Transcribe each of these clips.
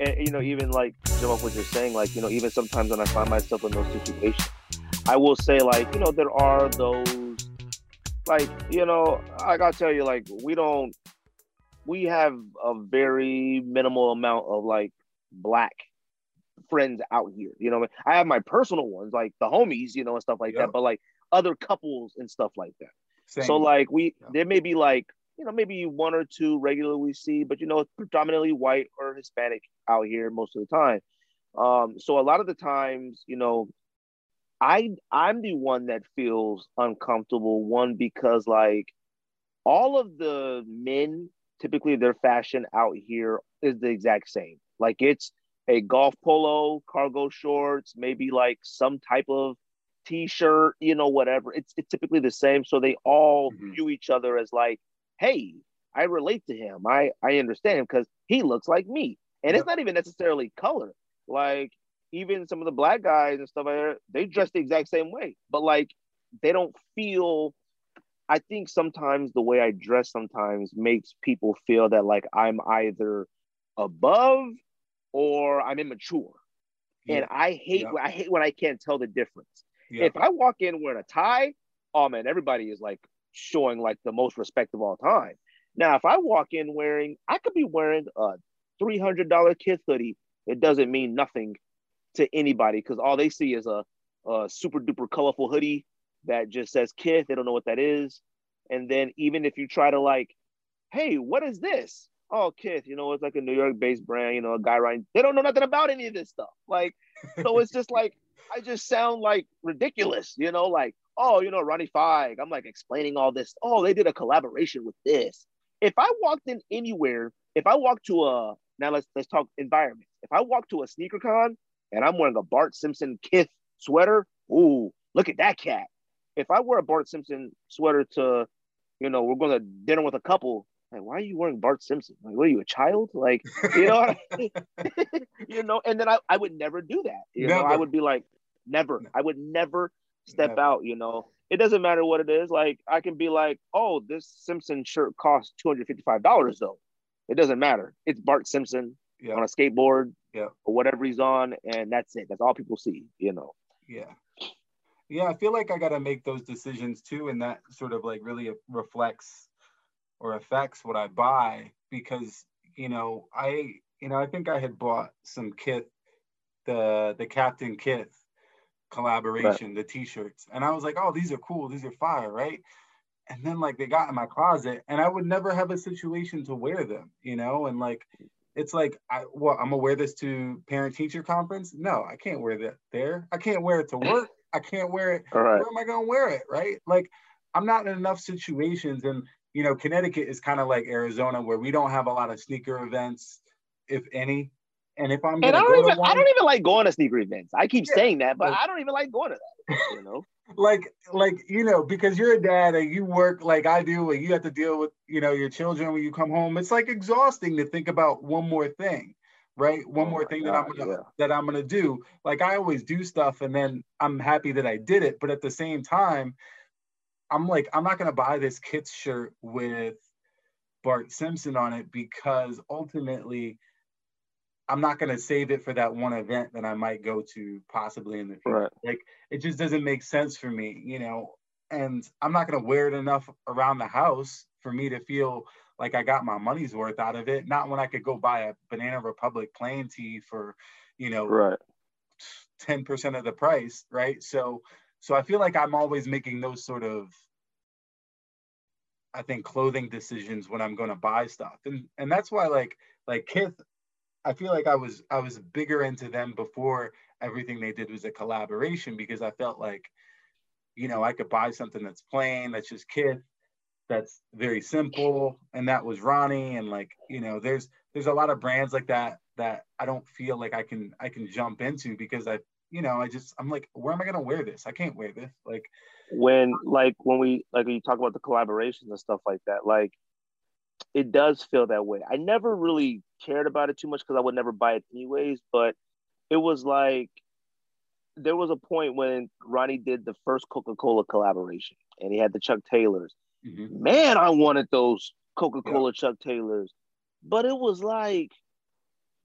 and, you know, even like Jim off what you're saying, like you know, even sometimes when I find myself in those situations, I will say like you know there are those like you know I gotta tell you like we don't we have a very minimal amount of like black friends out here. You know, I have my personal ones like the homies, you know, and stuff like yep. that, but like other couples and stuff like that. Same. So like we yeah. there may be like you know maybe one or two regular we see, but you know predominantly white or Hispanic out here most of the time. Um, so a lot of the times, you know, I I'm the one that feels uncomfortable. One because like all of the men typically their fashion out here is the exact same. Like it's a golf polo, cargo shorts, maybe like some type of t-shirt, you know, whatever. It's, it's typically the same. So they all mm-hmm. view each other as like, hey, I relate to him. I, I understand him because he looks like me. And yep. it's not even necessarily color. Like even some of the black guys and stuff like that, they dress the exact same way. But like they don't feel I think sometimes the way I dress sometimes makes people feel that like I'm either above or I'm immature. Yeah. And I hate yeah. I hate when I can't tell the difference. Yeah. If I walk in wearing a tie, oh man, everybody is like showing like the most respect of all time. Now, if I walk in wearing, I could be wearing a three hundred dollar Kith hoodie. It doesn't mean nothing to anybody because all they see is a, a super duper colorful hoodie that just says Kith. They don't know what that is. And then even if you try to like, hey, what is this? Oh, Kith, you know, it's like a New York based brand, you know, a guy writing, they don't know nothing about any of this stuff. Like, so it's just like, I just sound like ridiculous, you know, like, oh, you know, Ronnie Fieg. I'm like explaining all this. Oh, they did a collaboration with this. If I walked in anywhere, if I walked to a now let's let's talk environment. If I walk to a sneaker con and I'm wearing a Bart Simpson Kith sweater, ooh, look at that cat. If I wear a Bart Simpson sweater to, you know, we're going to dinner with a couple, like, why are you wearing Bart Simpson? Like, what are you, a child? Like, you know, you know, and then I, I would never do that. You never. know, I would be like, never. I would never step never. out, you know. It doesn't matter what it is. Like, I can be like, oh, this Simpson shirt costs $255 though. It doesn't matter. It's Bart Simpson yeah. on a skateboard yeah. or whatever he's on, and that's it. That's all people see, you know. Yeah. Yeah, I feel like I got to make those decisions too, and that sort of like really reflects or affects what I buy because you know I you know I think I had bought some Kith the the Captain Kith collaboration right. the t-shirts. And I was like oh these are cool. These are fire right? And then like they got in my closet and I would never have a situation to wear them you know? And like it's like I well I'm gonna wear this to parent teacher conference? No I can't wear that there. I can't wear it to work. I can't wear it. Where am I gonna wear it right? Like I'm not in enough situations and you know, Connecticut is kind of like Arizona where we don't have a lot of sneaker events, if any. And if I'm and I don't even one, I don't even like going to sneaker events. I keep yeah, saying that, but I don't even like going to that. You know, like like you know because you're a dad and you work like I do and you have to deal with you know your children when you come home. It's like exhausting to think about one more thing, right? One oh more thing God, that I'm gonna yeah. that I'm gonna do. Like I always do stuff and then I'm happy that I did it, but at the same time I'm like, I'm not gonna buy this Kith shirt with Bart Simpson on it because ultimately I'm not gonna save it for that one event that I might go to possibly in the future. Right. Like it just doesn't make sense for me, you know. And I'm not gonna wear it enough around the house for me to feel like I got my money's worth out of it. Not when I could go buy a Banana Republic plain tee for, you know, right. 10% of the price, right? So so I feel like I'm always making those sort of I think clothing decisions when I'm going to buy stuff. And and that's why like like Kith I feel like I was I was bigger into them before everything they did was a collaboration because I felt like you know, I could buy something that's plain, that's just Kith, that's very simple, and that was Ronnie. And like, you know, there's there's a lot of brands like that that I don't feel like I can I can jump into because I you know, I just I'm like, where am I gonna wear this? I can't wear this. Like when like when we like when you talk about the collaborations and stuff like that, like it does feel that way. I never really cared about it too much because I would never buy it anyways, but it was like there was a point when Ronnie did the first Coca-Cola collaboration and he had the Chuck Taylors. Mm-hmm. Man, I wanted those Coca-Cola yeah. Chuck Taylors. But it was like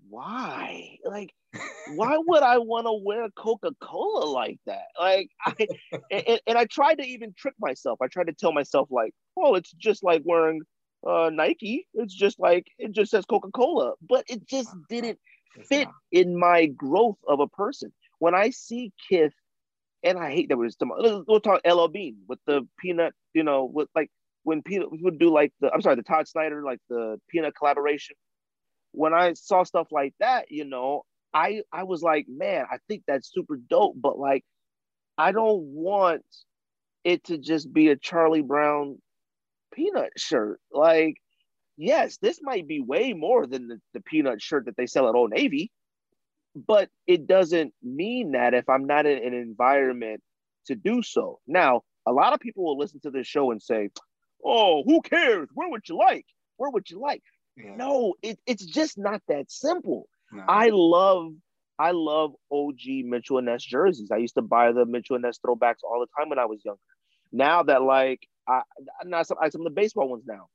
why? Like, why would I want to wear Coca Cola like that? Like, I, and, and, I tried to even trick myself. I tried to tell myself, like, oh, it's just like wearing uh, Nike. It's just like, it just says Coca Cola. But it just didn't fit in my growth of a person. When I see Kith, and I hate that we're just we'll talk LL Bean with the peanut, you know, with like when peanut would do like the I'm sorry, the Todd Snyder, like the peanut collaboration when I saw stuff like that, you know, I I was like, man, I think that's super dope, but like I don't want it to just be a Charlie Brown peanut shirt. Like, yes, this might be way more than the, the peanut shirt that they sell at Old Navy, but it doesn't mean that if I'm not in an environment to do so. Now, a lot of people will listen to this show and say, Oh, who cares? Where would you like? Where would you like? Yeah. No, it, it's just not that simple. No. I love I love OG Mitchell and Ness jerseys. I used to buy the Mitchell and Ness throwbacks all the time when I was younger. Now that like I not some, I, some of the baseball ones now.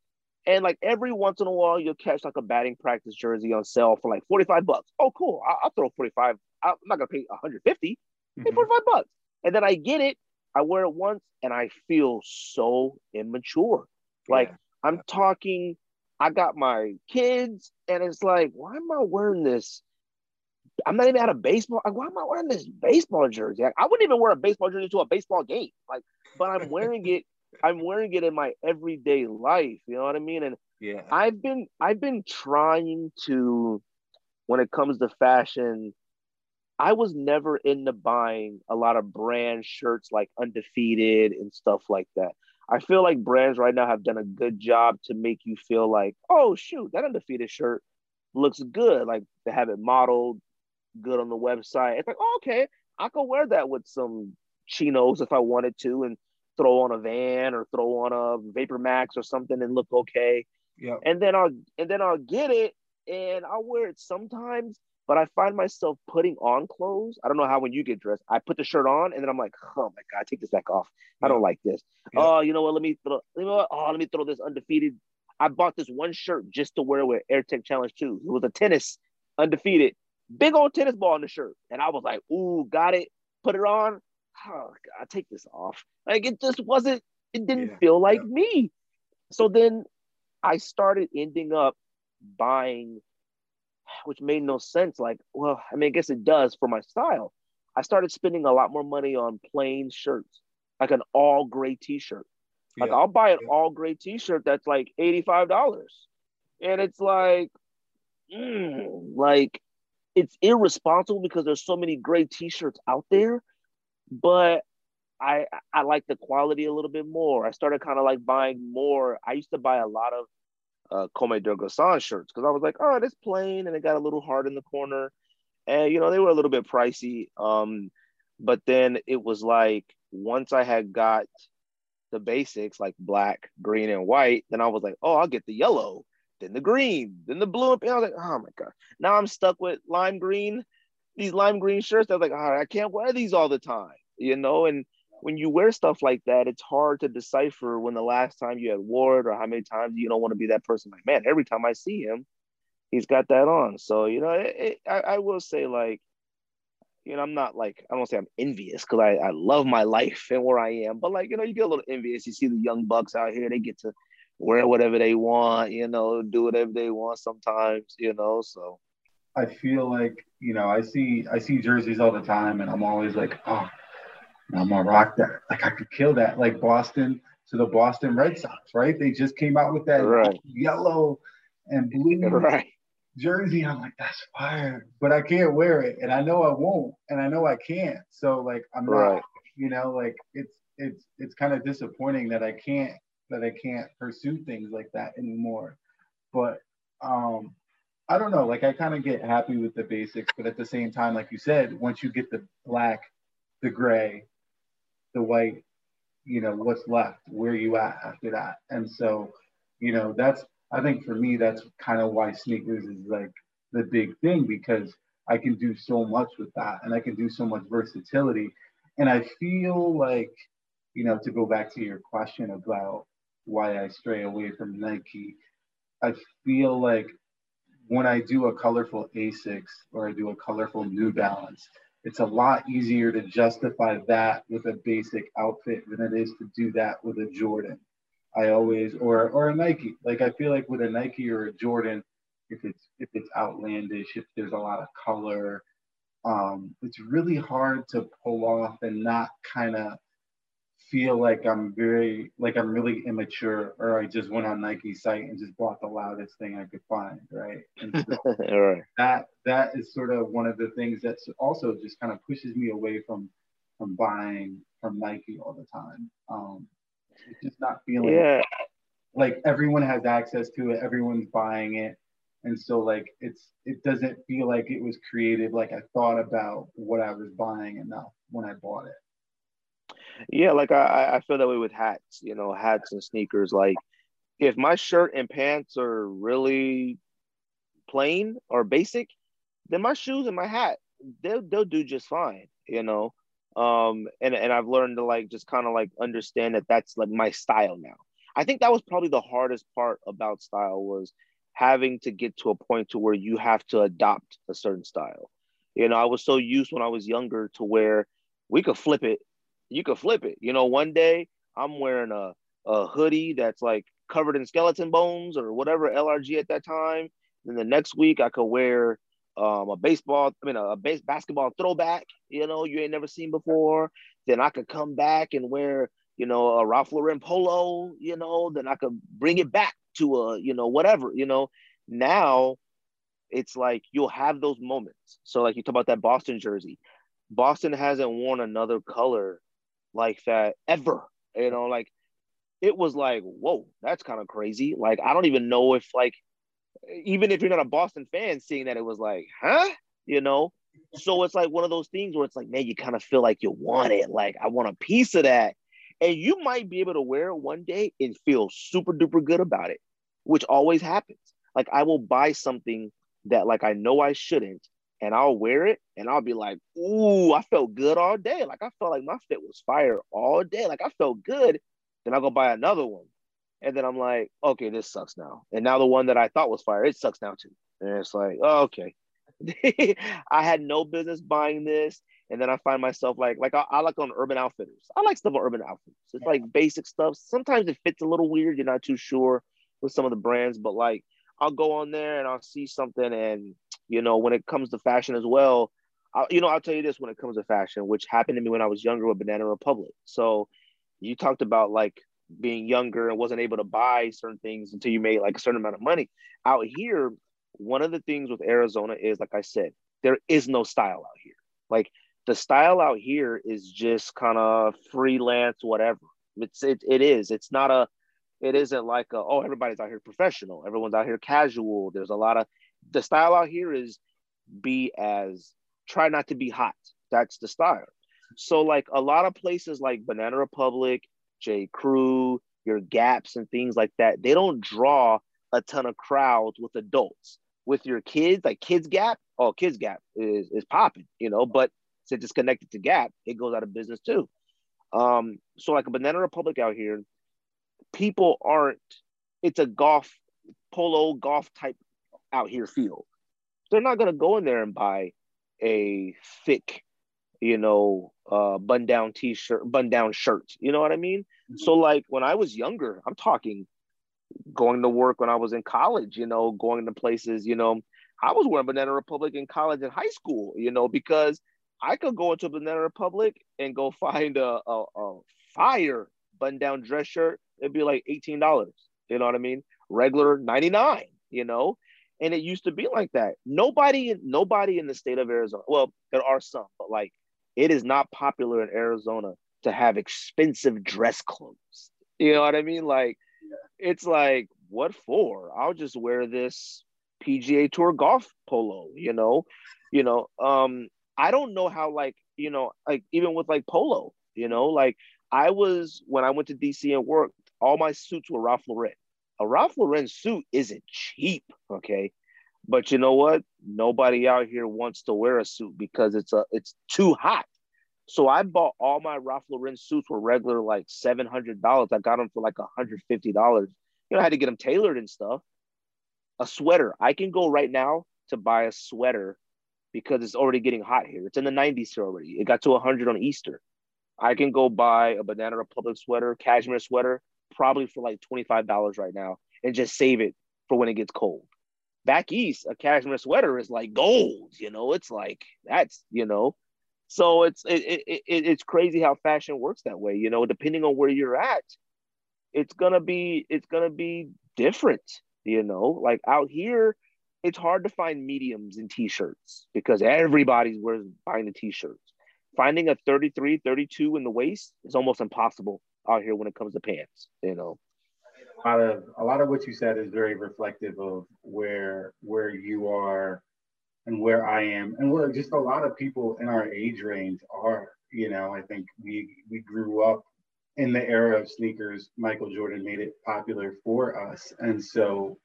And like every once in a while, you'll catch like a batting practice jersey on sale for like 45 bucks. Oh, cool. I'll, I'll throw 45. I'm not going to pay 150, mm-hmm. pay 45 bucks. And then I get it. I wear it once and I feel so immature. Like yeah. I'm talking I got my kids, and it's like, why am I wearing this? I'm not even at a baseball. Like, Why am I wearing this baseball jersey? I wouldn't even wear a baseball jersey to a baseball game. Like, but I'm wearing it. I'm wearing it in my everyday life. You know what I mean? And yeah, I've been I've been trying to, when it comes to fashion, I was never into buying a lot of brand shirts like undefeated and stuff like that. I feel like brands right now have done a good job to make you feel like, oh shoot, that undefeated shirt looks good. Like they have it modeled good on the website. It's like, oh, okay, I could wear that with some chinos if I wanted to and throw on a van or throw on a Vapor Max or something and look okay. Yeah. And then I'll and then I'll get it and I'll wear it sometimes but I find myself putting on clothes. I don't know how when you get dressed, I put the shirt on and then I'm like, oh my god, take this back off. I don't like this. Yeah. Oh, you know what? Let me throw. You know what? Oh, let me throw this undefeated. I bought this one shirt just to wear with Air Tech Challenge 2. It was a tennis undefeated, big old tennis ball on the shirt, and I was like, ooh, got it. Put it on. Oh god, take this off. Like it just wasn't. It didn't yeah. feel like yeah. me. So then I started ending up buying which made no sense. Like, well, I mean, I guess it does for my style. I started spending a lot more money on plain shirts, like an all gray t-shirt. Like yeah. I'll buy an all gray t-shirt that's like $85. And it's like, mm, like it's irresponsible because there's so many gray t-shirts out there. But I I like the quality a little bit more. I started kind of like buying more. I used to buy a lot of uh, Comme des Garçons shirts because I was like, oh, it's plain and it got a little hard in the corner. And, you know, they were a little bit pricey. Um, but then it was like once I had got the basics like black, green, and white, then I was like, oh, I'll get the yellow, then the green, then the blue. And I was like, oh my God. Now I'm stuck with lime green, these lime green shirts. I was like, oh, I can't wear these all the time, you know? And when you wear stuff like that, it's hard to decipher when the last time you had wore it or how many times you don't want to be that person. Like, man, every time I see him, he's got that on. So, you know, it, it, I, I will say, like, you know, I'm not like, I don't say I'm envious because I, I love my life and where I am, but like, you know, you get a little envious. You see the young bucks out here, they get to wear whatever they want, you know, do whatever they want sometimes, you know, so. I feel like, you know, I see, I see jerseys all the time and I'm always like, oh, I'm gonna rock that. Like I could kill that. Like Boston to the Boston Red Sox, right? They just came out with that right. yellow and blue right. jersey. I'm like, that's fire, but I can't wear it, and I know I won't, and I know I can't. So like, I'm right. not, you know, like it's it's it's kind of disappointing that I can't that I can't pursue things like that anymore. But um, I don't know. Like I kind of get happy with the basics, but at the same time, like you said, once you get the black, the gray, the white, you know, what's left? Where you at after that? And so, you know, that's I think for me that's kind of why sneakers is like the big thing because I can do so much with that and I can do so much versatility. And I feel like, you know, to go back to your question about why I stray away from Nike, I feel like when I do a colorful Asics or I do a colorful New Balance, it's a lot easier to justify that with a basic outfit than it is to do that with a Jordan. I always or or a Nike. Like I feel like with a Nike or a Jordan, if it's if it's outlandish, if there's a lot of color, um, it's really hard to pull off and not kind of feel like I'm very like I'm really immature or I just went on Nike's site and just bought the loudest thing I could find, right? And so right. that that is sort of one of the things that also just kind of pushes me away from from buying from Nike all the time. Um, it's just not feeling yeah. like everyone has access to it, everyone's buying it. And so like it's it doesn't feel like it was created like I thought about what I was buying enough when I bought it. Yeah, like I, I feel that way with hats, you know, hats and sneakers. Like if my shirt and pants are really plain or basic, then my shoes and my hat, they'll they'll do just fine, you know. Um and, and I've learned to like just kind of like understand that that's like my style now. I think that was probably the hardest part about style was having to get to a point to where you have to adopt a certain style. You know, I was so used when I was younger to where we could flip it you could flip it. You know, one day I'm wearing a, a hoodie that's like covered in skeleton bones or whatever LRG at that time. Then the next week I could wear um, a baseball, I mean a base basketball throwback, you know, you ain't never seen before. Then I could come back and wear, you know, a Ralph Lauren polo, you know, then I could bring it back to a, you know, whatever, you know. Now it's like you'll have those moments. So like you talk about that Boston jersey. Boston hasn't worn another color like that ever. You know, like it was like, whoa, that's kind of crazy. Like, I don't even know if like even if you're not a Boston fan, seeing that it was like, huh? You know? So it's like one of those things where it's like, man, you kind of feel like you want it. Like, I want a piece of that. And you might be able to wear it one day and feel super duper good about it, which always happens. Like, I will buy something that like I know I shouldn't, and I'll wear it and I'll be like, ooh, I felt good all day. Like I felt like my fit was fire all day. Like I felt good. Then I'll go buy another one. And then I'm like, okay, this sucks now. And now the one that I thought was fire, it sucks now too. And it's like, oh, okay. I had no business buying this. And then I find myself like, like I, I like on Urban Outfitters. I like stuff on Urban Outfitters. It's like basic stuff. Sometimes it fits a little weird. You're not too sure with some of the brands, but like I'll go on there and I'll see something and you know, when it comes to fashion as well, I'll, you know, I'll tell you this when it comes to fashion, which happened to me when I was younger with Banana Republic. So you talked about like being younger and wasn't able to buy certain things until you made like a certain amount of money. Out here, one of the things with Arizona is, like I said, there is no style out here. Like the style out here is just kind of freelance, whatever. It's it, it is. It's not a. It isn't like a, oh everybody's out here professional. Everyone's out here casual. There's a lot of the style out here is be as try not to be hot. That's the style. So like a lot of places like Banana Republic, J. Crew, your Gaps and things like that, they don't draw a ton of crowds with adults. With your kids, like Kids Gap, oh Kids Gap is is popping, you know. But since it's connected to Gap, it goes out of business too. Um, so like a Banana Republic out here, people aren't. It's a golf polo golf type out here field. They're not gonna go in there and buy a thick, you know, uh, bun down t-shirt, bun down shirt. You know what I mean? Mm-hmm. So like when I was younger, I'm talking going to work when I was in college, you know, going to places, you know, I was wearing Banana Republic in college and high school, you know, because I could go into Banana Republic and go find a, a, a fire button down dress shirt. It'd be like $18. You know what I mean? Regular 99, you know? And it used to be like that. Nobody, nobody in the state of Arizona. Well, there are some, but like it is not popular in Arizona to have expensive dress clothes. You know what I mean? Like it's like, what for? I'll just wear this PGA Tour golf polo, you know. You know, um, I don't know how like, you know, like even with like polo, you know, like I was when I went to DC and worked, all my suits were Ralph Lauren a Ralph Lauren suit isn't cheap, okay? But you know what? Nobody out here wants to wear a suit because it's a it's too hot. So I bought all my Ralph Lauren suits were regular like seven hundred dollars. I got them for like hundred fifty dollars. You know, I had to get them tailored and stuff. a sweater. I can go right now to buy a sweater because it's already getting hot here. It's in the 90s here already. It got to 100 on Easter. I can go buy a Banana Republic sweater, cashmere sweater, probably for like $25 right now and just save it for when it gets cold. Back east, a cashmere sweater is like gold, you know, it's like that's, you know. So it's it, it, it it's crazy how fashion works that way, you know, depending on where you're at. It's going to be it's going to be different, you know. Like out here, it's hard to find mediums in t-shirts because everybody's wearing buying the t-shirts. Finding a 33, 32 in the waist is almost impossible out here when it comes to pants, you know. A lot of a lot of what you said is very reflective of where where you are and where I am and where just a lot of people in our age range are. You know, I think we we grew up in the era of sneakers. Michael Jordan made it popular for us, and so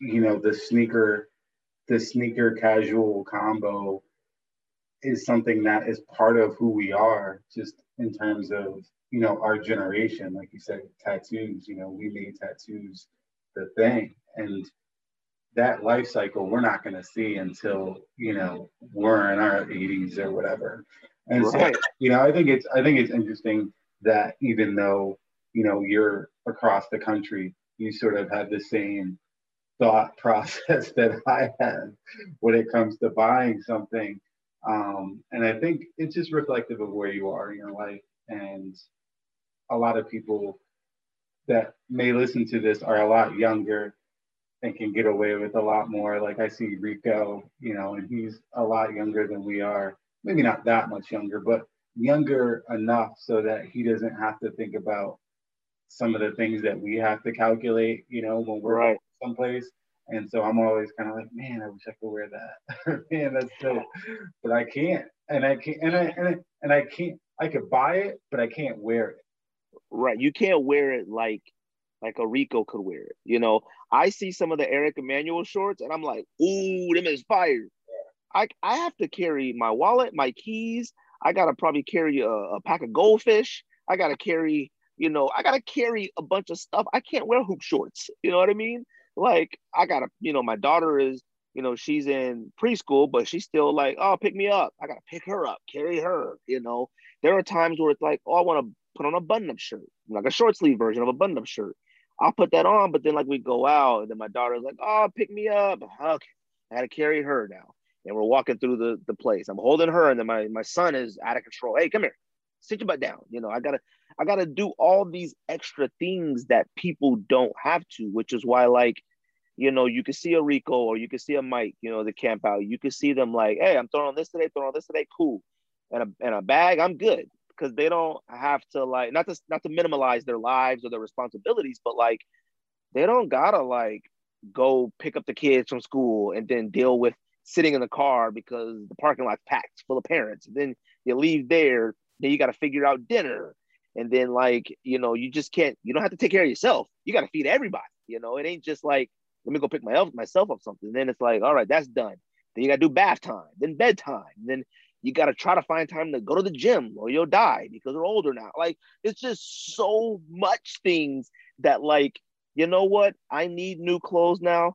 you know the sneaker the sneaker casual combo is something that is part of who we are just in terms of you know our generation like you said tattoos you know we made tattoos the thing and that life cycle we're not going to see until you know we're in our 80s or whatever and right. so you know i think it's i think it's interesting that even though you know you're across the country you sort of have the same thought process that I have when it comes to buying something. Um, and I think it's just reflective of where you are in your life. And a lot of people that may listen to this are a lot younger and can get away with a lot more. Like I see Rico, you know, and he's a lot younger than we are. Maybe not that much younger, but younger enough so that he doesn't have to think about some of the things that we have to calculate, you know, when we're right someplace. And so I'm always kind of like, man, I wish I could wear that. man, that's so, but I can't. And I can't, and I, and I, and I can't, I could buy it, but I can't wear it. Right. You can't wear it like, like a Rico could wear it. You know, I see some of the Eric Emanuel shorts and I'm like, ooh, them is fire. I, I have to carry my wallet, my keys. I got to probably carry a, a pack of goldfish. I got to carry, you know, I got to carry a bunch of stuff. I can't wear hoop shorts. You know what I mean? Like I gotta, you know, my daughter is, you know, she's in preschool, but she's still like, oh, pick me up. I gotta pick her up, carry her. You know, there are times where it's like, oh, I want to put on a button-up shirt, like a short sleeve version of a button-up shirt. I'll put that on, but then like we go out, and then my daughter's like, oh, pick me up. Okay, I gotta carry her now. And we're walking through the, the place. I'm holding her, and then my, my son is out of control. Hey, come here, sit your butt down. You know, I gotta I got to do all these extra things that people don't have to, which is why, like, you know, you can see a Rico or you can see a Mike, you know, the camp out. You can see them like, hey, I'm throwing this today, throwing this today, cool. And a, and a bag, I'm good because they don't have to like not to not to minimize their lives or their responsibilities, but like they don't gotta like go pick up the kids from school and then deal with sitting in the car because the parking lot's packed full of parents. And then you leave there, then you got to figure out dinner and then like, you know, you just can't, you don't have to take care of yourself. You got to feed everybody. You know, it ain't just like, let me go pick my elf myself up something. And then it's like, all right, that's done. Then you got to do bath time, then bedtime. Then you got to try to find time to go to the gym or you'll die because we're older now. Like it's just so much things that like, you know what? I need new clothes now.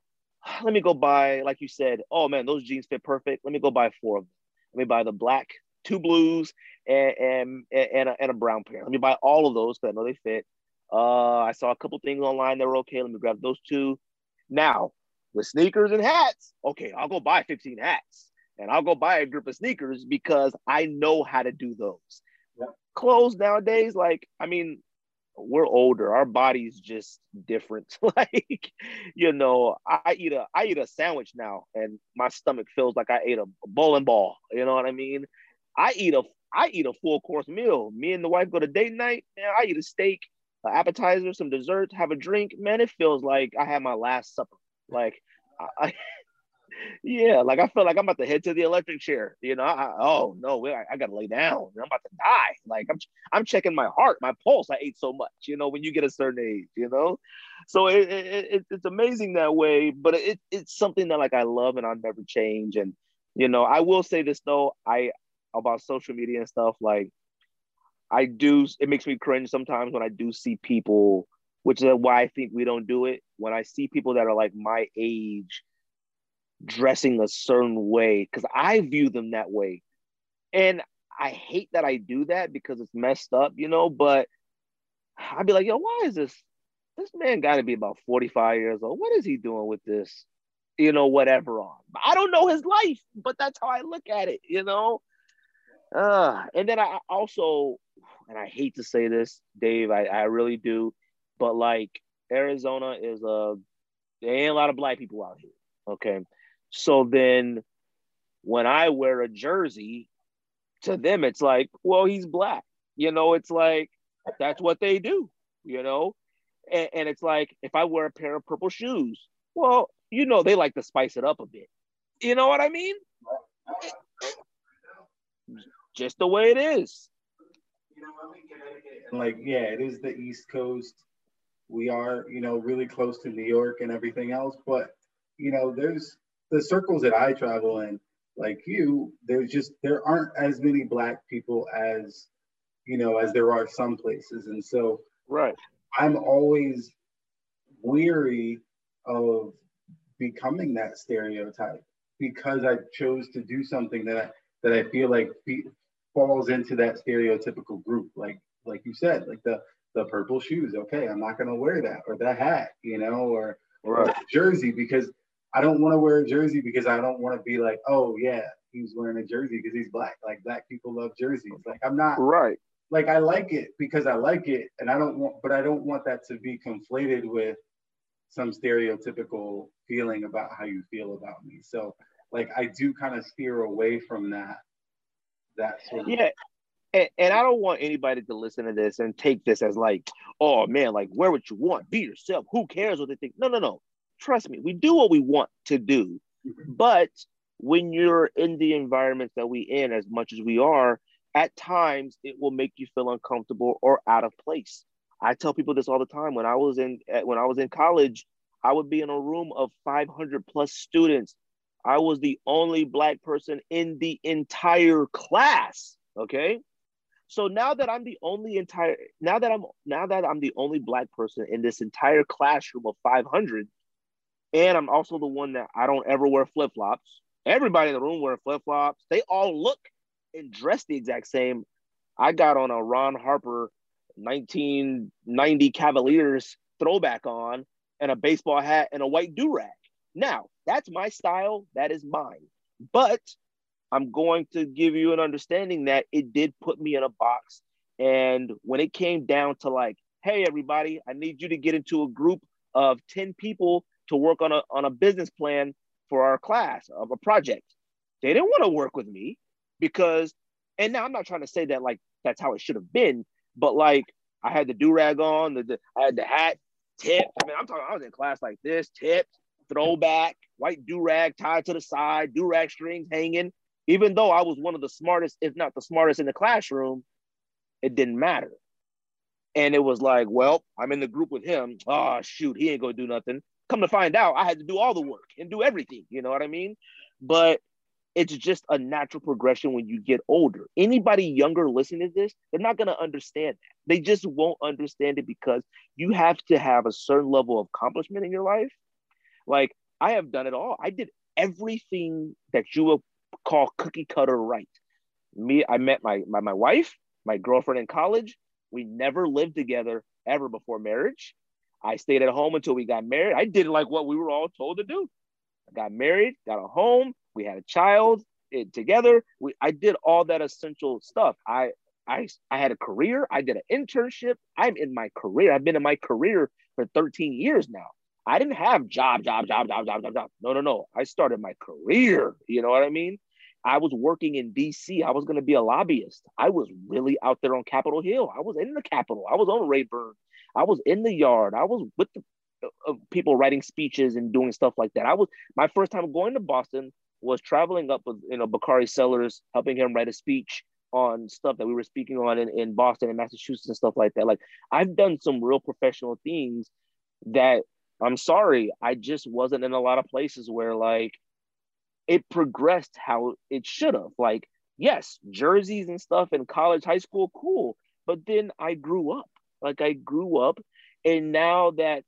Let me go buy, like you said, oh man, those jeans fit perfect. Let me go buy four of them. Let me buy the black, two blues, and and and a, and a brown pair. Let me buy all of those because I know they fit. Uh, I saw a couple things online that were okay. Let me grab those two. Now with sneakers and hats, okay, I'll go buy 15 hats and I'll go buy a group of sneakers because I know how to do those. Yep. Clothes nowadays, like I mean, we're older. Our body's just different. like, you know, I eat a I eat a sandwich now, and my stomach feels like I ate a bowling ball. You know what I mean? I eat a I eat a full course meal. Me and the wife go to date night, and I eat a steak, an appetizer, some dessert, have a drink. Man, it feels like I had my last supper. Like, I, yeah, like I feel like I'm about to head to the electric chair. You know, I, oh no, I, I, gotta lay down. I'm about to die. Like I'm, I'm checking my heart, my pulse. I ate so much. You know, when you get a certain age, you know, so it, it, it it's amazing that way. But it, it's something that like I love and I'll never change. And you know, I will say this though, I about social media and stuff, like I do, it makes me cringe sometimes when I do see people which is why I think we don't do it. When I see people that are like my age dressing a certain way, because I view them that way. And I hate that I do that because it's messed up, you know, but I'd be like, yo, why is this? This man got to be about 45 years old. What is he doing with this, you know, whatever on? I don't know his life, but that's how I look at it, you know? Uh, and then I also, and I hate to say this, Dave, I, I really do, but like Arizona is a, there ain't a lot of black people out here. Okay. So then when I wear a jersey, to them, it's like, well, he's black. You know, it's like, that's what they do, you know? And, and it's like, if I wear a pair of purple shoes, well, you know, they like to spice it up a bit. You know what I mean? Just the way it is. You know, and like, yeah, it is the East Coast. We are, you know, really close to New York and everything else. But, you know, there's the circles that I travel in, like you, there's just, there aren't as many Black people as you know, as there are some places. And so right. I'm always weary of becoming that stereotype because I chose to do something that I, that I feel like falls into that stereotypical group. Like like you said, like the the purple shoes. Okay, I'm not gonna wear that or the hat, you know, or, right. or jersey because I don't want to wear a jersey because I don't want to be like, oh yeah, he's wearing a jersey because he's black. Like black people love jerseys. Like I'm not right like I like it because I like it, and I don't want, but I don't want that to be conflated with some stereotypical feeling about how you feel about me. So, like, I do kind of steer away from that. That sort of yeah. And, and I don't want anybody to listen to this and take this as like, oh man, like wear what you want, be yourself. Who cares what they think? No, no, no. Trust me, we do what we want to do. Mm-hmm. But when you're in the environments that we in, as much as we are, at times it will make you feel uncomfortable or out of place. I tell people this all the time. When I was in when I was in college, I would be in a room of 500 plus students. I was the only black person in the entire class. Okay. So now that I'm the only entire now that I'm now that I'm the only black person in this entire classroom of 500, and I'm also the one that I don't ever wear flip flops. Everybody in the room wearing flip flops. They all look and dress the exact same. I got on a Ron Harper 1990 Cavaliers throwback on and a baseball hat and a white do rag. Now, that's my style. That is mine. But I'm going to give you an understanding that it did put me in a box. And when it came down to like, hey, everybody, I need you to get into a group of 10 people to work on a, on a business plan for our class of a project, they didn't want to work with me because and now I'm not trying to say that like that's how it should have been, but like I had the do rag on, the, the, I had the hat, tip. I mean, I'm talking. I was in class like this, tips, throwback, white do rag tied to the side, do rag strings hanging. Even though I was one of the smartest, if not the smartest in the classroom, it didn't matter. And it was like, well, I'm in the group with him. Oh shoot, he ain't gonna do nothing. Come to find out, I had to do all the work and do everything. You know what I mean? But it's just a natural progression when you get older. Anybody younger listening to this, they're not to understand that. They just won't understand it because you have to have a certain level of accomplishment in your life. Like I have done it all. I did everything that you would call cookie cutter right. Me, I met my, my, my wife, my girlfriend in college. We never lived together ever before marriage. I stayed at home until we got married. I did like what we were all told to do. I got married, got a home, we had a child it, together. We, I did all that essential stuff. I, I, I had a career. I did an internship. I'm in my career. I've been in my career for 13 years now. I didn't have job, job, job, job, job, job, job. No, no, no. I started my career. You know what I mean? I was working in DC. I was going to be a lobbyist. I was really out there on Capitol Hill. I was in the Capitol. I was on Rayburn. I was in the yard. I was with the uh, people writing speeches and doing stuff like that. I was my first time going to Boston was traveling up with you know Bakari Sellers, helping him write a speech on stuff that we were speaking on in, in Boston and Massachusetts and stuff like that. Like I've done some real professional things that I'm sorry, I just wasn't in a lot of places where like it progressed how it should have. Like, yes, jerseys and stuff in college, high school, cool. But then I grew up. Like I grew up And now that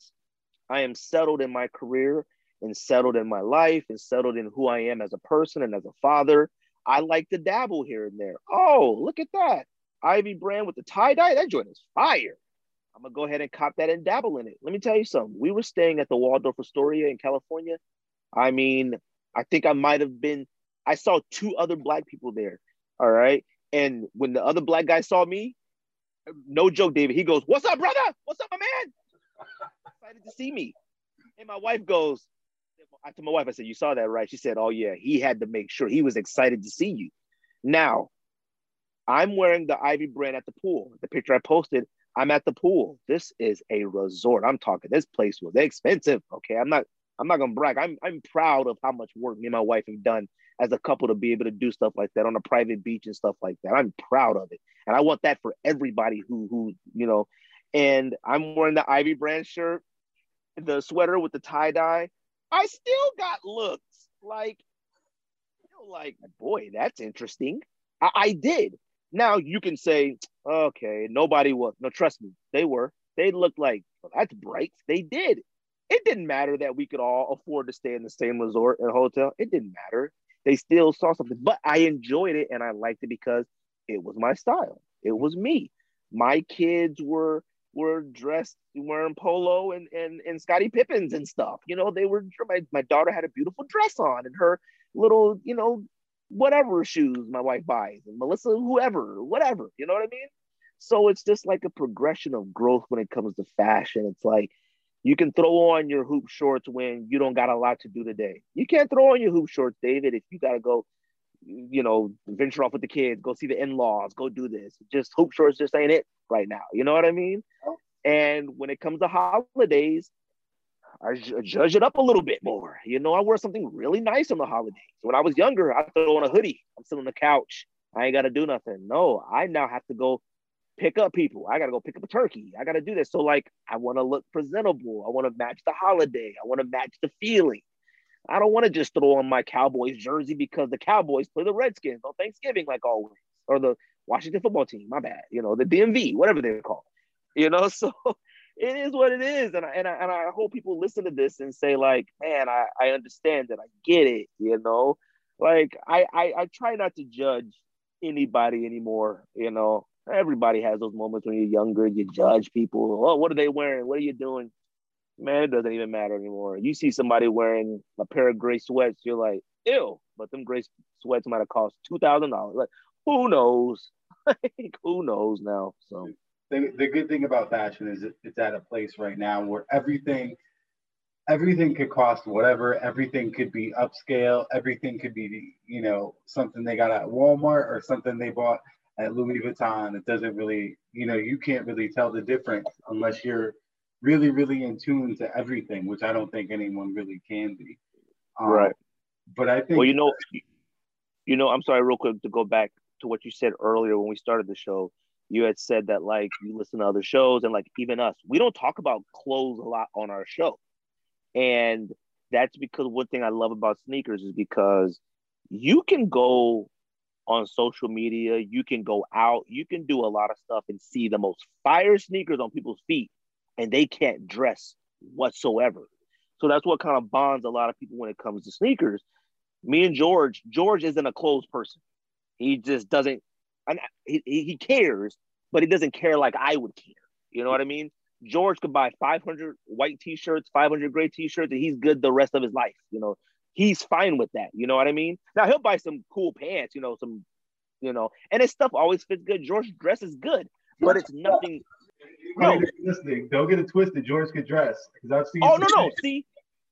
I am settled in my career and settled in my life and settled in who I am as a person and as a father, I like to dabble here and there. Oh, look at that. Ivy brand with the tie dye. That joint is fire. I'm gonna go ahead and cop that and dabble in it. Let me tell you something. We were staying at the Waldorf Astoria in California. I mean, I think I might have been. I saw two other black people there. All right, and when the other black guy saw me, no joke, David, he goes, "What's up, brother? What's up, my man?" Excited to see me, and my wife goes. I told my wife, I said, "You saw that, right?" She said, "Oh yeah, he had to make sure he was excited to see you." Now, I'm wearing the Ivy brand at the pool. The picture I posted, I'm at the pool. This is a resort. I'm talking. This place was expensive. Okay, I'm not. I'm not gonna brag. I'm I'm proud of how much work me and my wife have done as a couple to be able to do stuff like that on a private beach and stuff like that. I'm proud of it, and I want that for everybody who who you know. And I'm wearing the Ivy brand shirt, the sweater with the tie dye. I still got looks like, you know, like boy, that's interesting. I, I did. Now you can say, okay, nobody was. No, trust me, they were. They looked like well, that's bright. They did. It didn't matter that we could all afford to stay in the same resort and hotel. It didn't matter. They still saw something, but I enjoyed it and I liked it because it was my style. It was me. My kids were were dressed wearing polo and and and Scottie Pippens and stuff. You know, they were my, my daughter had a beautiful dress on and her little, you know, whatever shoes my wife buys, and Melissa, whoever, whatever. You know what I mean? So it's just like a progression of growth when it comes to fashion. It's like you can throw on your hoop shorts when you don't got a lot to do today. You can't throw on your hoop shorts, David, if you got to go, you know, venture off with the kids, go see the in laws, go do this. Just hoop shorts just ain't it right now. You know what I mean? Oh. And when it comes to holidays, I judge it up a little bit more. You know, I wear something really nice on the holidays. When I was younger, I throw on a hoodie. I'm sitting on the couch. I ain't got to do nothing. No, I now have to go pick up people. I got to go pick up a turkey. I got to do this. So, like, I want to look presentable. I want to match the holiday. I want to match the feeling. I don't want to just throw on my Cowboys jersey because the Cowboys play the Redskins on Thanksgiving, like always, or the Washington football team. My bad. You know, the DMV, whatever they're called. You know, so it is what it is. And I, and I, and I hope people listen to this and say like, man, I, I understand that I get it. You know, like I, I, I try not to judge anybody anymore. You know, everybody has those moments when you're younger, you judge people. Oh, what are they wearing? What are you doing? Man, it doesn't even matter anymore. You see somebody wearing a pair of gray sweats, you're like, ew, but them gray sweats might have cost two thousand dollars. Like, who knows? who knows now? So the, the good thing about fashion is it, it's at a place right now where everything everything could cost whatever. Everything could be upscale. Everything could be you know something they got at walmart or something they bought at louis vuitton it doesn't really you know you can't really tell the difference unless you're really really in tune to everything which i don't think anyone really can be. Um, right. but i think well you know you know i'm sorry real quick to go back to what you said earlier when we started the show you had said that like you listen to other shows and like even us, we don't talk about clothes a lot on our show. And that's because one thing I love about sneakers is because you can go on social media, you can go out, you can do a lot of stuff and see the most fire sneakers on people's feet, and they can't dress whatsoever. So that's what kind of bonds a lot of people when it comes to sneakers. Me and George, George isn't a clothes person. He just doesn't and he, he cares, but he doesn't care like I would care. You know what I mean? George could buy 500 white t-shirts, 500 gray t-shirts, and he's good the rest of his life. You know, he's fine with that. You know what I mean? Now he'll buy some cool pants, you know, some, you know, and his stuff always fits good. George dresses good, but it's nothing. No, listening. Don't get it twisted. George can dress because I've seen. Oh no, no. See,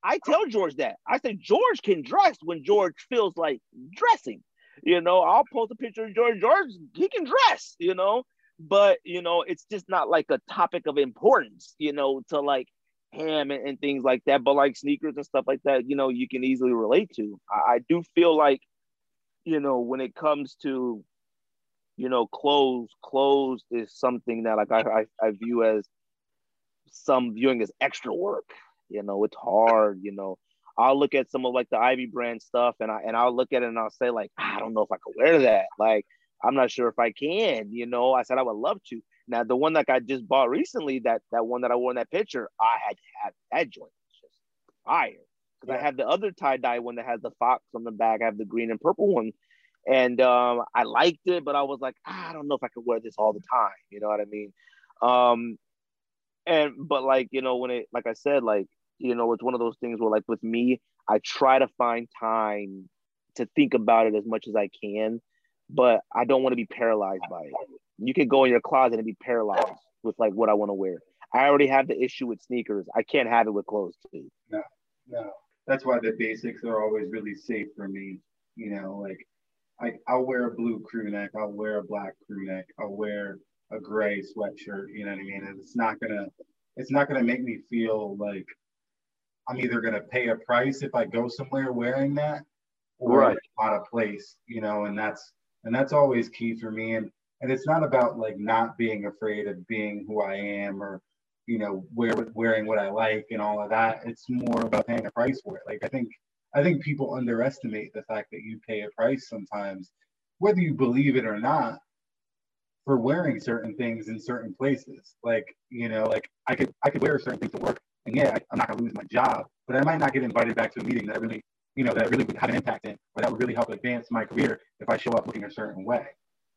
I tell George that. I say George can dress when George feels like dressing. You know, I'll post a picture of George. George, he can dress, you know, but you know, it's just not like a topic of importance, you know, to like him and, and things like that. But like sneakers and stuff like that, you know, you can easily relate to. I, I do feel like, you know, when it comes to, you know, clothes, clothes is something that like I, I, I view as some viewing as extra work. You know, it's hard, you know I'll look at some of like the Ivy brand stuff and I and I'll look at it and I'll say like I don't know if I could wear that. Like I'm not sure if I can, you know. I said I would love to. Now the one that I just bought recently, that that one that I wore in that picture, I had to have that joint. It's just fire. Because yeah. I have the other tie dye one that has the fox on the back. I have the green and purple one, and um, I liked it, but I was like, ah, I don't know if I could wear this all the time. You know what I mean? Um, and but like you know when it, like I said, like you know, it's one of those things where like with me, I try to find time to think about it as much as I can, but I don't want to be paralyzed by it. You can go in your closet and be paralyzed with like what I want to wear. I already have the issue with sneakers. I can't have it with clothes too. No, no. That's why the basics are always really safe for me. You know, like I, I'll wear a blue crew neck, I'll wear a black crew neck, I'll wear a gray sweatshirt, you know what I mean? And it's not gonna it's not gonna make me feel like I'm either gonna pay a price if I go somewhere wearing that or right. out of place, you know, and that's and that's always key for me. And and it's not about like not being afraid of being who I am or you know wear, wearing what I like and all of that. It's more about paying a price for it. Like I think I think people underestimate the fact that you pay a price sometimes, whether you believe it or not, for wearing certain things in certain places. Like you know, like I could I could wear certain things to work, and yeah, I, I'm not gonna lose my job, but I might not get invited back to a meeting that really you know that really would have an impact in, or that would really help advance my career if I show up looking a certain way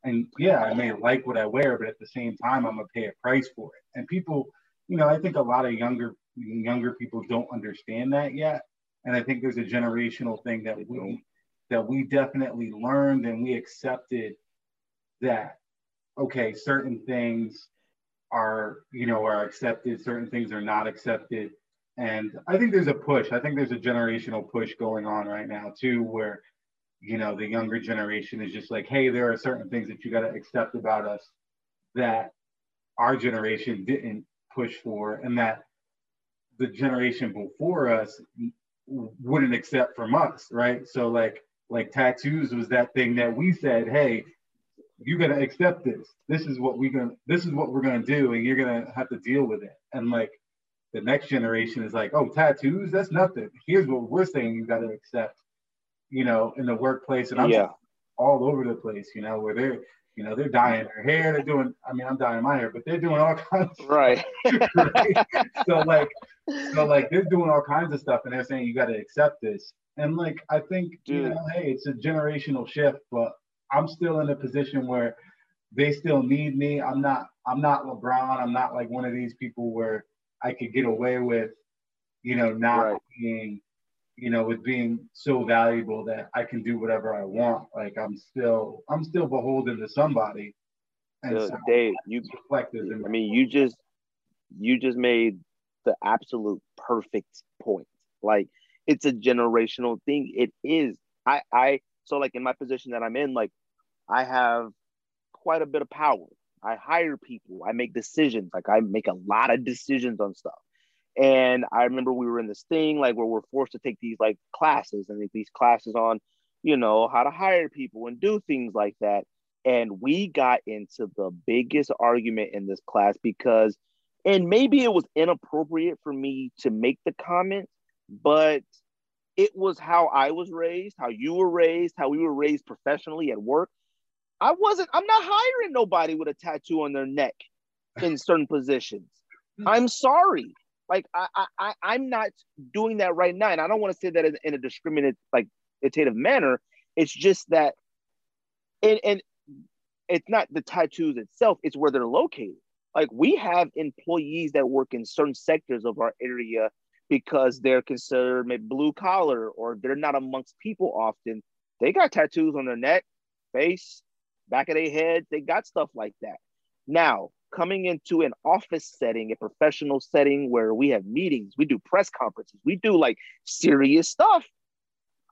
and yeah, I may like what I wear, but at the same time, I'm gonna pay a price for it. And people, you know, I think a lot of younger younger people don't understand that yet. And I think there's a generational thing that we that we definitely learned and we accepted that okay, certain things are you know are accepted, certain things are not accepted. And I think there's a push. I think there's a generational push going on right now too, where you know the younger generation is just like hey there are certain things that you got to accept about us that our generation didn't push for and that the generation before us wouldn't accept from us right so like like tattoos was that thing that we said hey you got to accept this this is what we're gonna this is what we're gonna do and you're gonna have to deal with it and like the next generation is like oh tattoos that's nothing here's what we're saying you got to accept you know, in the workplace, and I'm yeah. all over the place, you know, where they're, you know, they're dyeing their hair, they're doing. I mean, I'm dyeing my hair, but they're doing all kinds. Right. right? So like, so like they're doing all kinds of stuff, and they're saying you got to accept this. And like, I think, Dude. you know, hey, it's a generational shift, but I'm still in a position where they still need me. I'm not. I'm not LeBron. I'm not like one of these people where I could get away with, you know, not right. being you know, with being so valuable that I can do whatever I want. Like I'm still, I'm still beholden to somebody. And so, Dave, you reflected. I mean, you just, you just made the absolute perfect point. Like it's a generational thing. It is. I, I, so like in my position that I'm in, like I have quite a bit of power. I hire people. I make decisions. Like I make a lot of decisions on stuff. And I remember we were in this thing like where we're forced to take these like classes and these classes on, you know, how to hire people and do things like that. And we got into the biggest argument in this class because, and maybe it was inappropriate for me to make the comment, but it was how I was raised, how you were raised, how we were raised professionally at work. I wasn't, I'm not hiring nobody with a tattoo on their neck in certain positions. Hmm. I'm sorry. Like I, I, I'm not doing that right now, and I don't want to say that in, in a discriminate like itative manner. It's just that, and and it's not the tattoos itself; it's where they're located. Like we have employees that work in certain sectors of our area because they're considered maybe blue collar or they're not amongst people often. They got tattoos on their neck, face, back of their head. They got stuff like that. Now, coming into an office setting, a professional setting where we have meetings, we do press conferences, we do like serious stuff.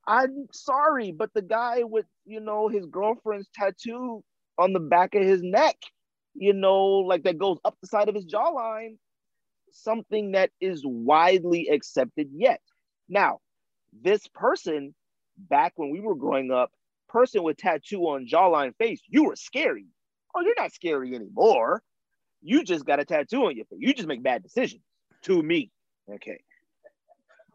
I'm sorry, but the guy with, you know, his girlfriend's tattoo on the back of his neck, you know, like that goes up the side of his jawline, something that is widely accepted yet. Now, this person, back when we were growing up, person with tattoo on jawline face, you were scary. Oh, you're not scary anymore. You just got a tattoo on your face. You just make bad decisions to me. Okay.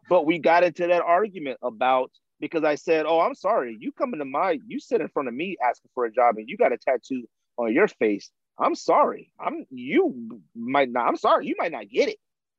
But we got into that argument about because I said, Oh, I'm sorry, you come into my you sit in front of me asking for a job and you got a tattoo on your face. I'm sorry. I'm you might not. I'm sorry. You might not get it.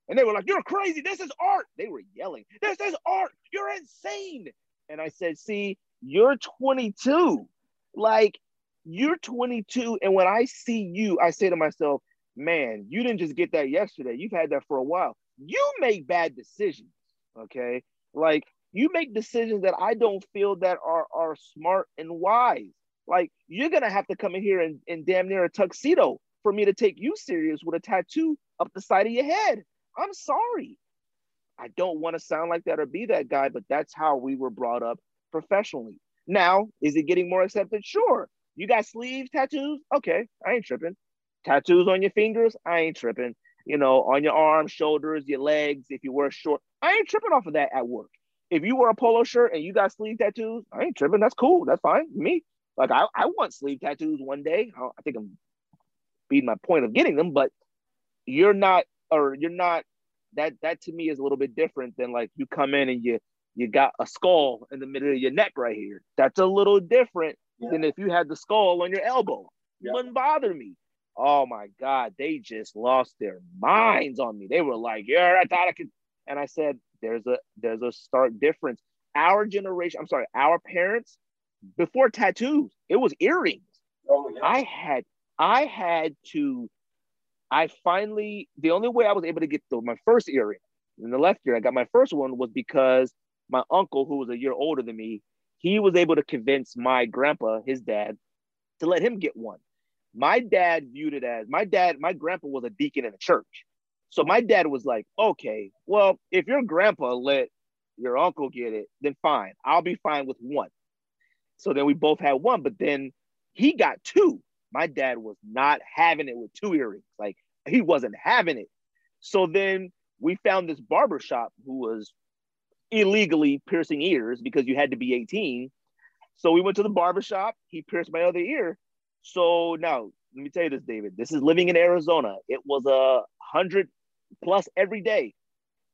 And they were like, "You're crazy. This is art." They were yelling, "This is art. You're insane." And I said, "See, you're 22. Like you're 22, and when I see you, I say to myself, man, you didn't just get that yesterday. You've had that for a while. You make bad decisions, okay? Like you make decisions that I don't feel that are are smart and wise. Like you're gonna have to come in here and, and damn near a tuxedo for me to take you serious with a tattoo up the side of your head. I'm sorry. I don't want to sound like that or be that guy, but that's how we were brought up professionally. Now, is it getting more accepted? Sure. You got sleeve tattoos? Okay, I ain't tripping. Tattoos on your fingers? I ain't tripping. You know, on your arms, shoulders, your legs, if you wear a short, I ain't tripping off of that at work. If you wear a polo shirt and you got sleeve tattoos, I ain't tripping. That's cool. That's fine. Me. Like I, I want sleeve tattoos one day. I think I'm being my point of getting them, but you're not, or you're not. That that to me is a little bit different than like you come in and you you got a skull in the middle of your neck right here. That's a little different yeah. than if you had the skull on your elbow. Yeah. It wouldn't bother me. Oh my God, they just lost their minds on me. They were like, "Yeah, I thought I could," and I said, "There's a there's a stark difference. Our generation, I'm sorry, our parents, before tattoos, it was earrings. Oh, yeah. I had I had to. I finally the only way I was able to get the, my first earring in the left ear, I got my first one was because my uncle, who was a year older than me, he was able to convince my grandpa, his dad, to let him get one. My dad viewed it as my dad, my grandpa was a deacon in a church. So my dad was like, okay, well, if your grandpa let your uncle get it, then fine. I'll be fine with one. So then we both had one, but then he got two. My dad was not having it with two earrings. Like he wasn't having it. So then we found this barber shop who was illegally piercing ears because you had to be 18. So we went to the barbershop. He pierced my other ear. So now let me tell you this, David. This is living in Arizona. It was a hundred plus every day.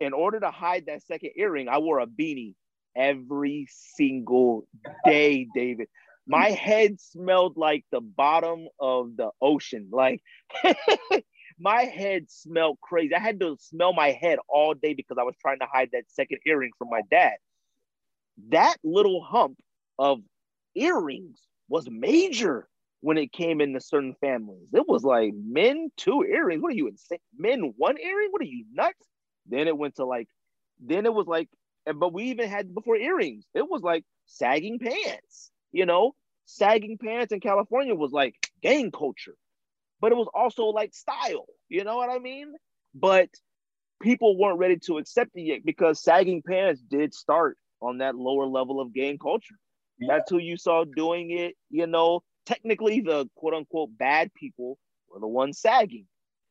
In order to hide that second earring, I wore a beanie every single day, David. My head smelled like the bottom of the ocean. Like my head smelled crazy. I had to smell my head all day because I was trying to hide that second earring from my dad. That little hump of earrings was major when it came into certain families. It was like men two earrings. What are you insane? Men one earring? What are you nuts? Then it went to like, then it was like, but we even had before earrings. It was like sagging pants. You know, sagging pants in California was like gang culture but it was also like style. You know what I mean? But people weren't ready to accept it yet because sagging pants did start on that lower level of gang culture. Yeah. That's who you saw doing it. You know, technically the quote unquote bad people were the ones sagging,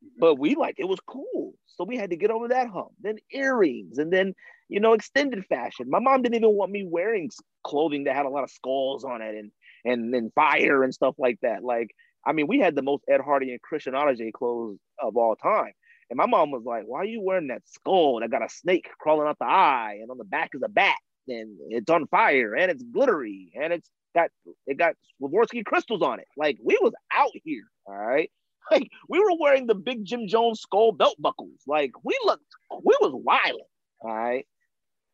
mm-hmm. but we like it was cool. So we had to get over that hump. Then earrings, and then you know extended fashion. My mom didn't even want me wearing clothing that had a lot of skulls on it and and then fire and stuff like that. Like I mean, we had the most Ed Hardy and Christian Audigier clothes of all time. And my mom was like, why are you wearing that skull that got a snake crawling out the eye and on the back is a bat and it's on fire and it's glittery and it's got it got Swarovski crystals on it. Like we was out here, all right. Like we were wearing the big Jim Jones skull belt buckles. Like we looked, we was wild, all right.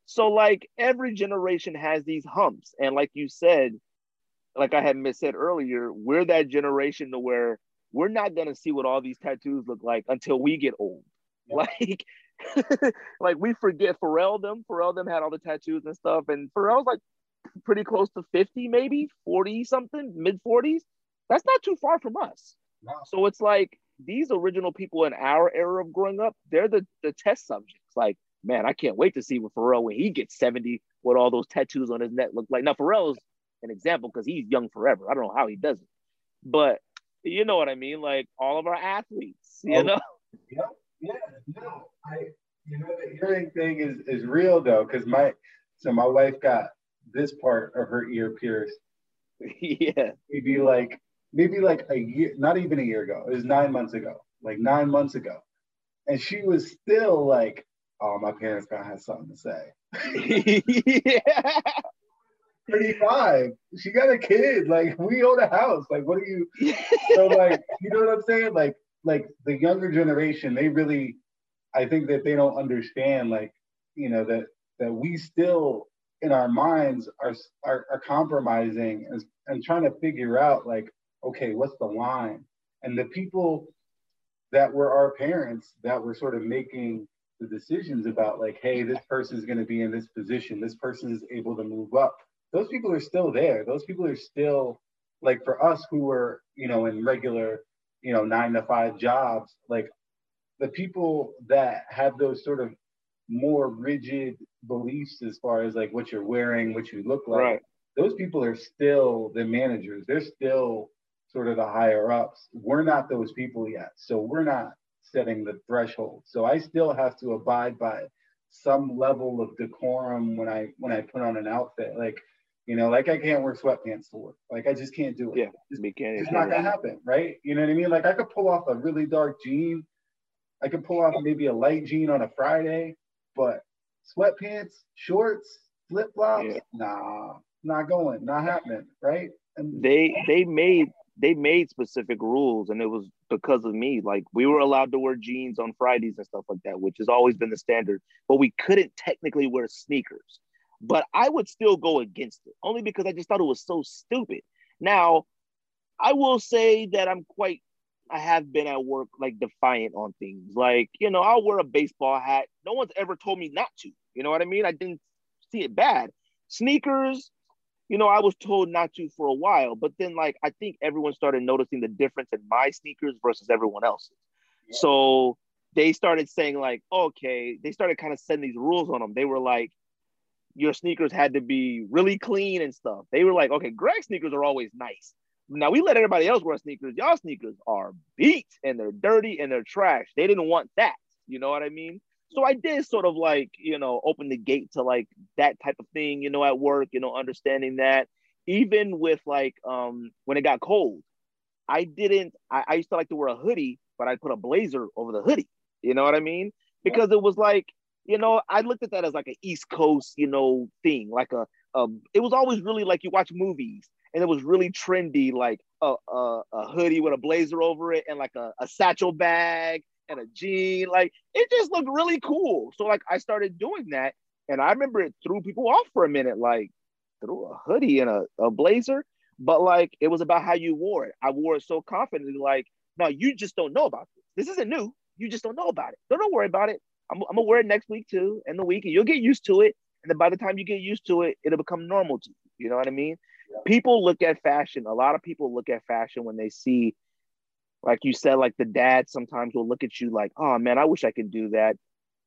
So like every generation has these humps, and like you said, like I had said earlier, we're that generation to where we're not gonna see what all these tattoos look like until we get old. Yeah. Like, like we forget Pharrell them. Pharrell them had all the tattoos and stuff, and Pharrell's like pretty close to 50, maybe 40 something, mid 40s. That's not too far from us. No. So it's like these original people in our era of growing up, they're the, the test subjects. Like, man, I can't wait to see what Pharrell when he gets 70, what all those tattoos on his neck look like. Now, Pharrell's an example because he's young forever. I don't know how he does it, but you know what I mean. Like all of our athletes, you oh, know. Yeah, yeah, no, I, you know, the earring thing is is real though, because my, so my wife got this part of her ear pierced. yeah. Maybe like maybe like a year, not even a year ago. It was nine months ago, like nine months ago, and she was still like, "Oh, my parents gonna have something to say." yeah 35. She got a kid. Like we own a house. Like what are you? so like you know what I'm saying? Like like the younger generation, they really, I think that they don't understand. Like you know that that we still in our minds are are, are compromising and, and trying to figure out like okay what's the line and the people that were our parents that were sort of making the decisions about like hey this person is going to be in this position this person is able to move up those people are still there those people are still like for us who were you know in regular you know nine to five jobs like the people that have those sort of more rigid beliefs as far as like what you're wearing what you look like right. those people are still the managers they're still sort of the higher ups we're not those people yet so we're not setting the threshold. So I still have to abide by some level of decorum when I when I put on an outfit. Like, you know, like I can't wear sweatpants to work. Like I just can't do it. Yeah, it's. It's not gonna happen, right? You know what I mean? Like I could pull off a really dark jean. I could pull off maybe a light jean on a Friday, but sweatpants, shorts, flip flops, yeah. nah, not going, not happening, right? And they they made they made specific rules and it was because of me like we were allowed to wear jeans on fridays and stuff like that which has always been the standard but we couldn't technically wear sneakers but i would still go against it only because i just thought it was so stupid now i will say that i'm quite i have been at work like defiant on things like you know i'll wear a baseball hat no one's ever told me not to you know what i mean i didn't see it bad sneakers you know, I was told not to for a while, but then like I think everyone started noticing the difference in my sneakers versus everyone else's. Yeah. So they started saying like, okay, they started kind of setting these rules on them. They were like, your sneakers had to be really clean and stuff. They were like, okay, Greg sneakers are always nice. Now we let everybody else wear sneakers. Y'all sneakers are beat and they're dirty and they're trash. They didn't want that. You know what I mean? so I did sort of like, you know, open the gate to like that type of thing, you know, at work, you know, understanding that even with like um when it got cold, I didn't I, I used to like to wear a hoodie, but I put a blazer over the hoodie. You know what I mean? Because it was like, you know, I looked at that as like an East Coast, you know, thing, like a um, it was always really like you watch movies and it was really trendy, like a, a, a hoodie with a blazer over it and like a, a satchel bag and a jean. Like it just looked really cool. So like I started doing that. And I remember it threw people off for a minute, like threw a hoodie and a, a blazer. But like it was about how you wore it. I wore it so confidently, like, no, you just don't know about this. This isn't new. You just don't know about it. Don't, don't worry about it. I'm, I'm gonna wear it next week too, and the week, and you'll get used to it. And then by the time you get used to it, it'll become normal to you. You know what I mean? Yeah. People look at fashion. A lot of people look at fashion when they see like you said, like the dad sometimes will look at you like, oh man, I wish I could do that.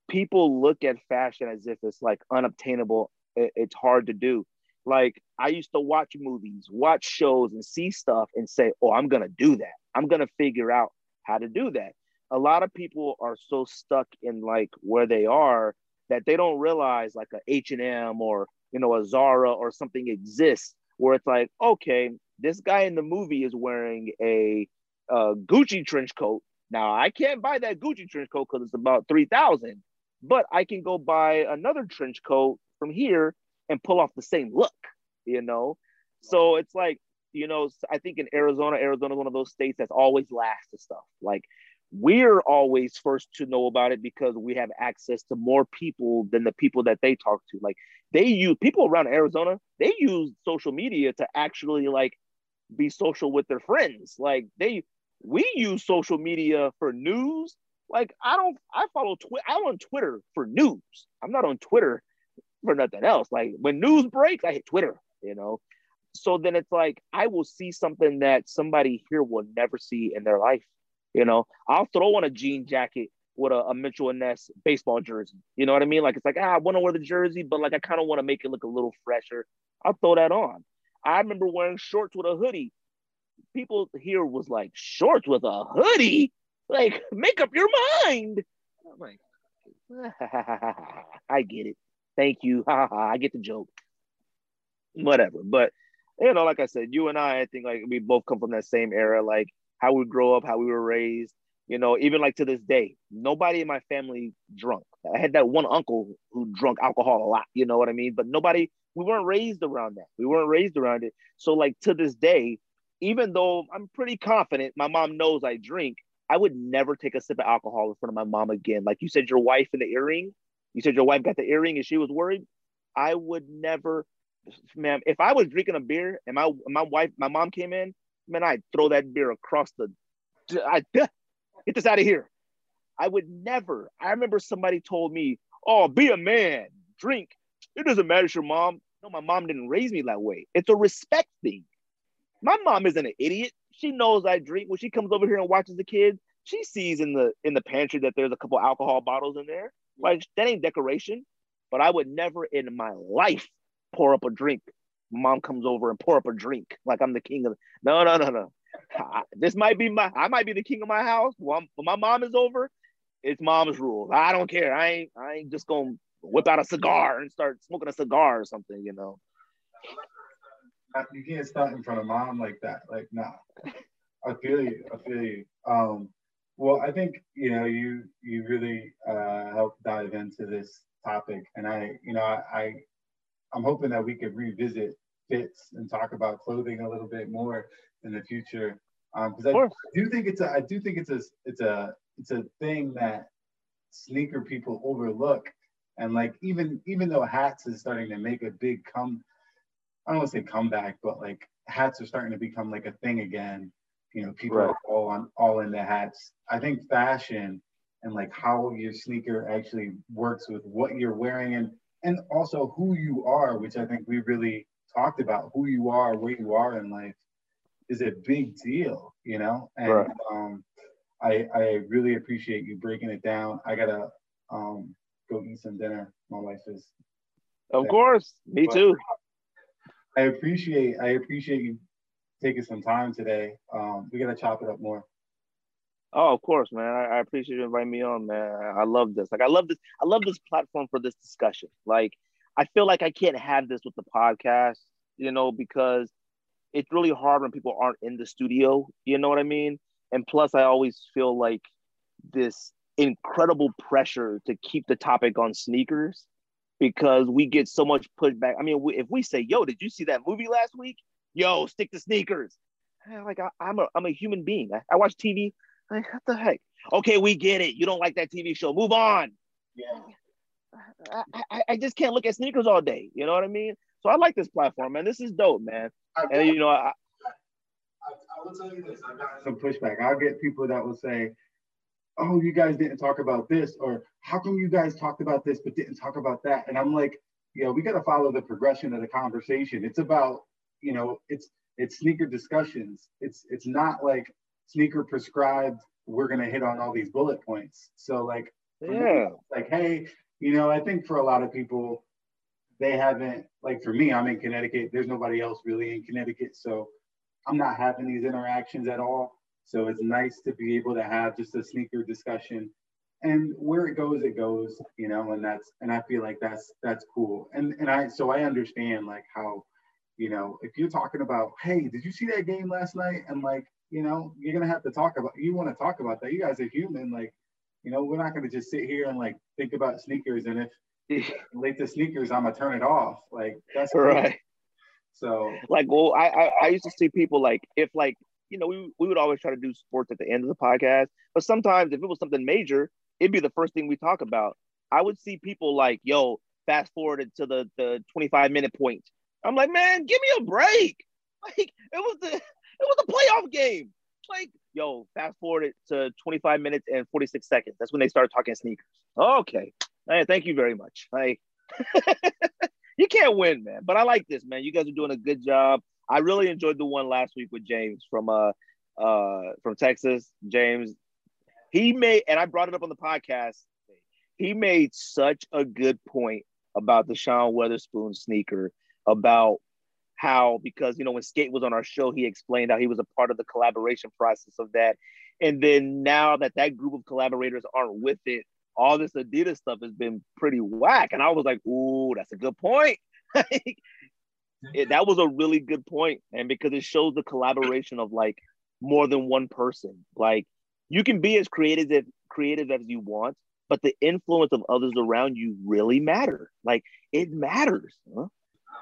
People look at fashion as if it's like unobtainable. It's hard to do. Like I used to watch movies, watch shows, and see stuff and say, oh, I'm gonna do that. I'm gonna figure out how to do that. A lot of people are so stuck in like where they are that they don't realize like a H&M or you know a Zara or something exists where it's like, okay, this guy in the movie is wearing a a Gucci trench coat. Now I can't buy that Gucci trench coat because it's about three thousand, but I can go buy another trench coat from here and pull off the same look. You know, so it's like you know I think in Arizona, Arizona is one of those states that's always last to stuff. Like we're always first to know about it because we have access to more people than the people that they talk to. Like they use people around Arizona, they use social media to actually like be social with their friends. Like they we use social media for news. Like I don't, I follow Twitter. I'm on Twitter for news. I'm not on Twitter for nothing else. Like when news breaks, I hit Twitter. You know, so then it's like I will see something that somebody here will never see in their life. You know, I'll throw on a jean jacket with a, a Mitchell and Ness baseball jersey. You know what I mean? Like it's like ah, I want to wear the jersey, but like I kind of want to make it look a little fresher. I'll throw that on. I remember wearing shorts with a hoodie people here was like shorts with a hoodie. Like, make up your mind. I'm like, I get it. Thank you. I get the joke. Whatever. But you know, like I said, you and I, I think like we both come from that same era, like how we grow up, how we were raised. You know, even like to this day, nobody in my family drunk. I had that one uncle who drunk alcohol a lot. You know what I mean? But nobody we weren't raised around that. We weren't raised around it. So like to this day, even though I'm pretty confident my mom knows I drink, I would never take a sip of alcohol in front of my mom again. Like you said, your wife in the earring, you said your wife got the earring and she was worried. I would never, man. If I was drinking a beer and my my wife, my mom came in, man, I'd throw that beer across the. I get this out of here. I would never. I remember somebody told me, "Oh, be a man, drink. It doesn't matter if your mom." No, my mom didn't raise me that way. It's a respect thing. My mom isn't an idiot. She knows I drink. When she comes over here and watches the kids, she sees in the in the pantry that there's a couple alcohol bottles in there. Like that ain't decoration. But I would never in my life pour up a drink. Mom comes over and pour up a drink like I'm the king of. No, no, no, no. this might be my. I might be the king of my house. When my mom is over, it's mom's rules. I don't care. I ain't. I ain't just gonna whip out a cigar and start smoking a cigar or something. You know. You can't start in front of mom like that. Like, nah. I feel you. I feel you. Um, well, I think you know you you really uh, helped dive into this topic, and I you know I, I I'm hoping that we could revisit fits and talk about clothing a little bit more in the future. Because um, I, I do think it's a I do think it's a it's a it's a thing that sneaker people overlook. And like even even though hats is starting to make a big come I don't want to say comeback but like hats are starting to become like a thing again. You know people right. are all on all in the hats. I think fashion and like how your sneaker actually works with what you're wearing and and also who you are which I think we really talked about who you are where you are in life is a big deal, you know. And right. um, I I really appreciate you breaking it down. I gotta um, go eat some dinner. My wife is. Of course, me but too. I appreciate I appreciate you taking some time today. Um, we gotta chop it up more. Oh, of course, man. I, I, appreciate you inviting me on, man. I love this. Like, I love this. I love this platform for this discussion. Like, I feel like I can't have this with the podcast, you know, because it's really hard when people aren't in the studio. You know what I mean? And plus, I always feel like this incredible pressure to keep the topic on sneakers because we get so much pushback. I mean, if we say, "Yo, did you see that movie last week?" Yo, stick to sneakers. Like I, am a I'm a human being. I, I watch TV. Like what the heck? Okay, we get it. You don't like that TV show. Move on. Yeah. I, I, just can't look at sneakers all day. You know what I mean? So I like this platform, man. This is dope, man. and you know, I, I, I will tell you this: I've gotten some pushback. I'll get people that will say, "Oh, you guys didn't talk about this," or "How come you guys talked about this but didn't talk about that?" And I'm like, "Yeah, we got to follow the progression of the conversation. It's about, you know, it's it's sneaker discussions. It's it's not like sneaker prescribed. We're gonna hit on all these bullet points. So like, yeah, like hey, you know, I think for a lot of people, they haven't like for me i'm in connecticut. There's nobody else really in connecticut so i'm not having these interactions at all. So it's nice to be able to have just a sneaker discussion. And where it goes it goes you know and that's and i feel like that's that's cool. And and i so i understand like how you know if you're talking about hey did you see that game last night? And like you know you're gonna have to talk about you want to talk about that. You guys are human like you know we're not gonna just sit here and like think about sneakers and if late the sneakers, I'm gonna turn it off. Like that's right. So like, well, I, I, I used to see people like if like you know we we would always try to do sports at the end of the podcast, but sometimes if it was something major, it'd be the first thing we talk about. I would see people like, yo, fast forward to the the 25 minute point. I'm like, man, give me a break. Like it was the it was a playoff game. Like, yo, fast forward it to 25 minutes and 46 seconds. That's when they started talking sneakers. Okay. Thank you very much. Like, you can't win, man. But I like this, man. You guys are doing a good job. I really enjoyed the one last week with James from uh uh from Texas. James, he made, and I brought it up on the podcast. He made such a good point about the Sean Wotherspoon sneaker, about how because you know when Skate was on our show, he explained how he was a part of the collaboration process of that, and then now that that group of collaborators aren't with it, all this Adidas stuff has been pretty whack. And I was like, ooh, that's a good point. it, that was a really good point, and because it shows the collaboration of like more than one person. Like you can be as creative as creative as you want, but the influence of others around you really matter. Like it matters. Huh?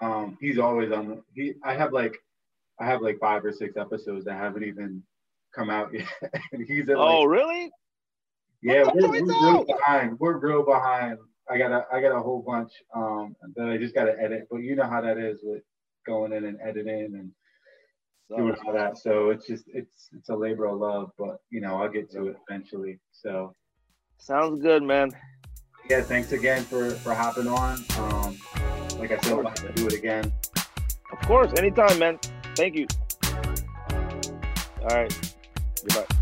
Um, he's always on. The, he I have like I have like five or six episodes that haven't even come out yet. and he's at Oh, like, really? yeah, we're, we're real behind. We're real behind. I got a I got a whole bunch um that I just gotta edit, but you know how that is with going in and editing and doing all that. So it's just it's it's a labor of love, but you know I'll get to it eventually. So Sounds good, man. yeah, thanks again for for hopping on. Um, like I said, I'll have to do it again. Of course, anytime, man. Thank you. All right. Goodbye.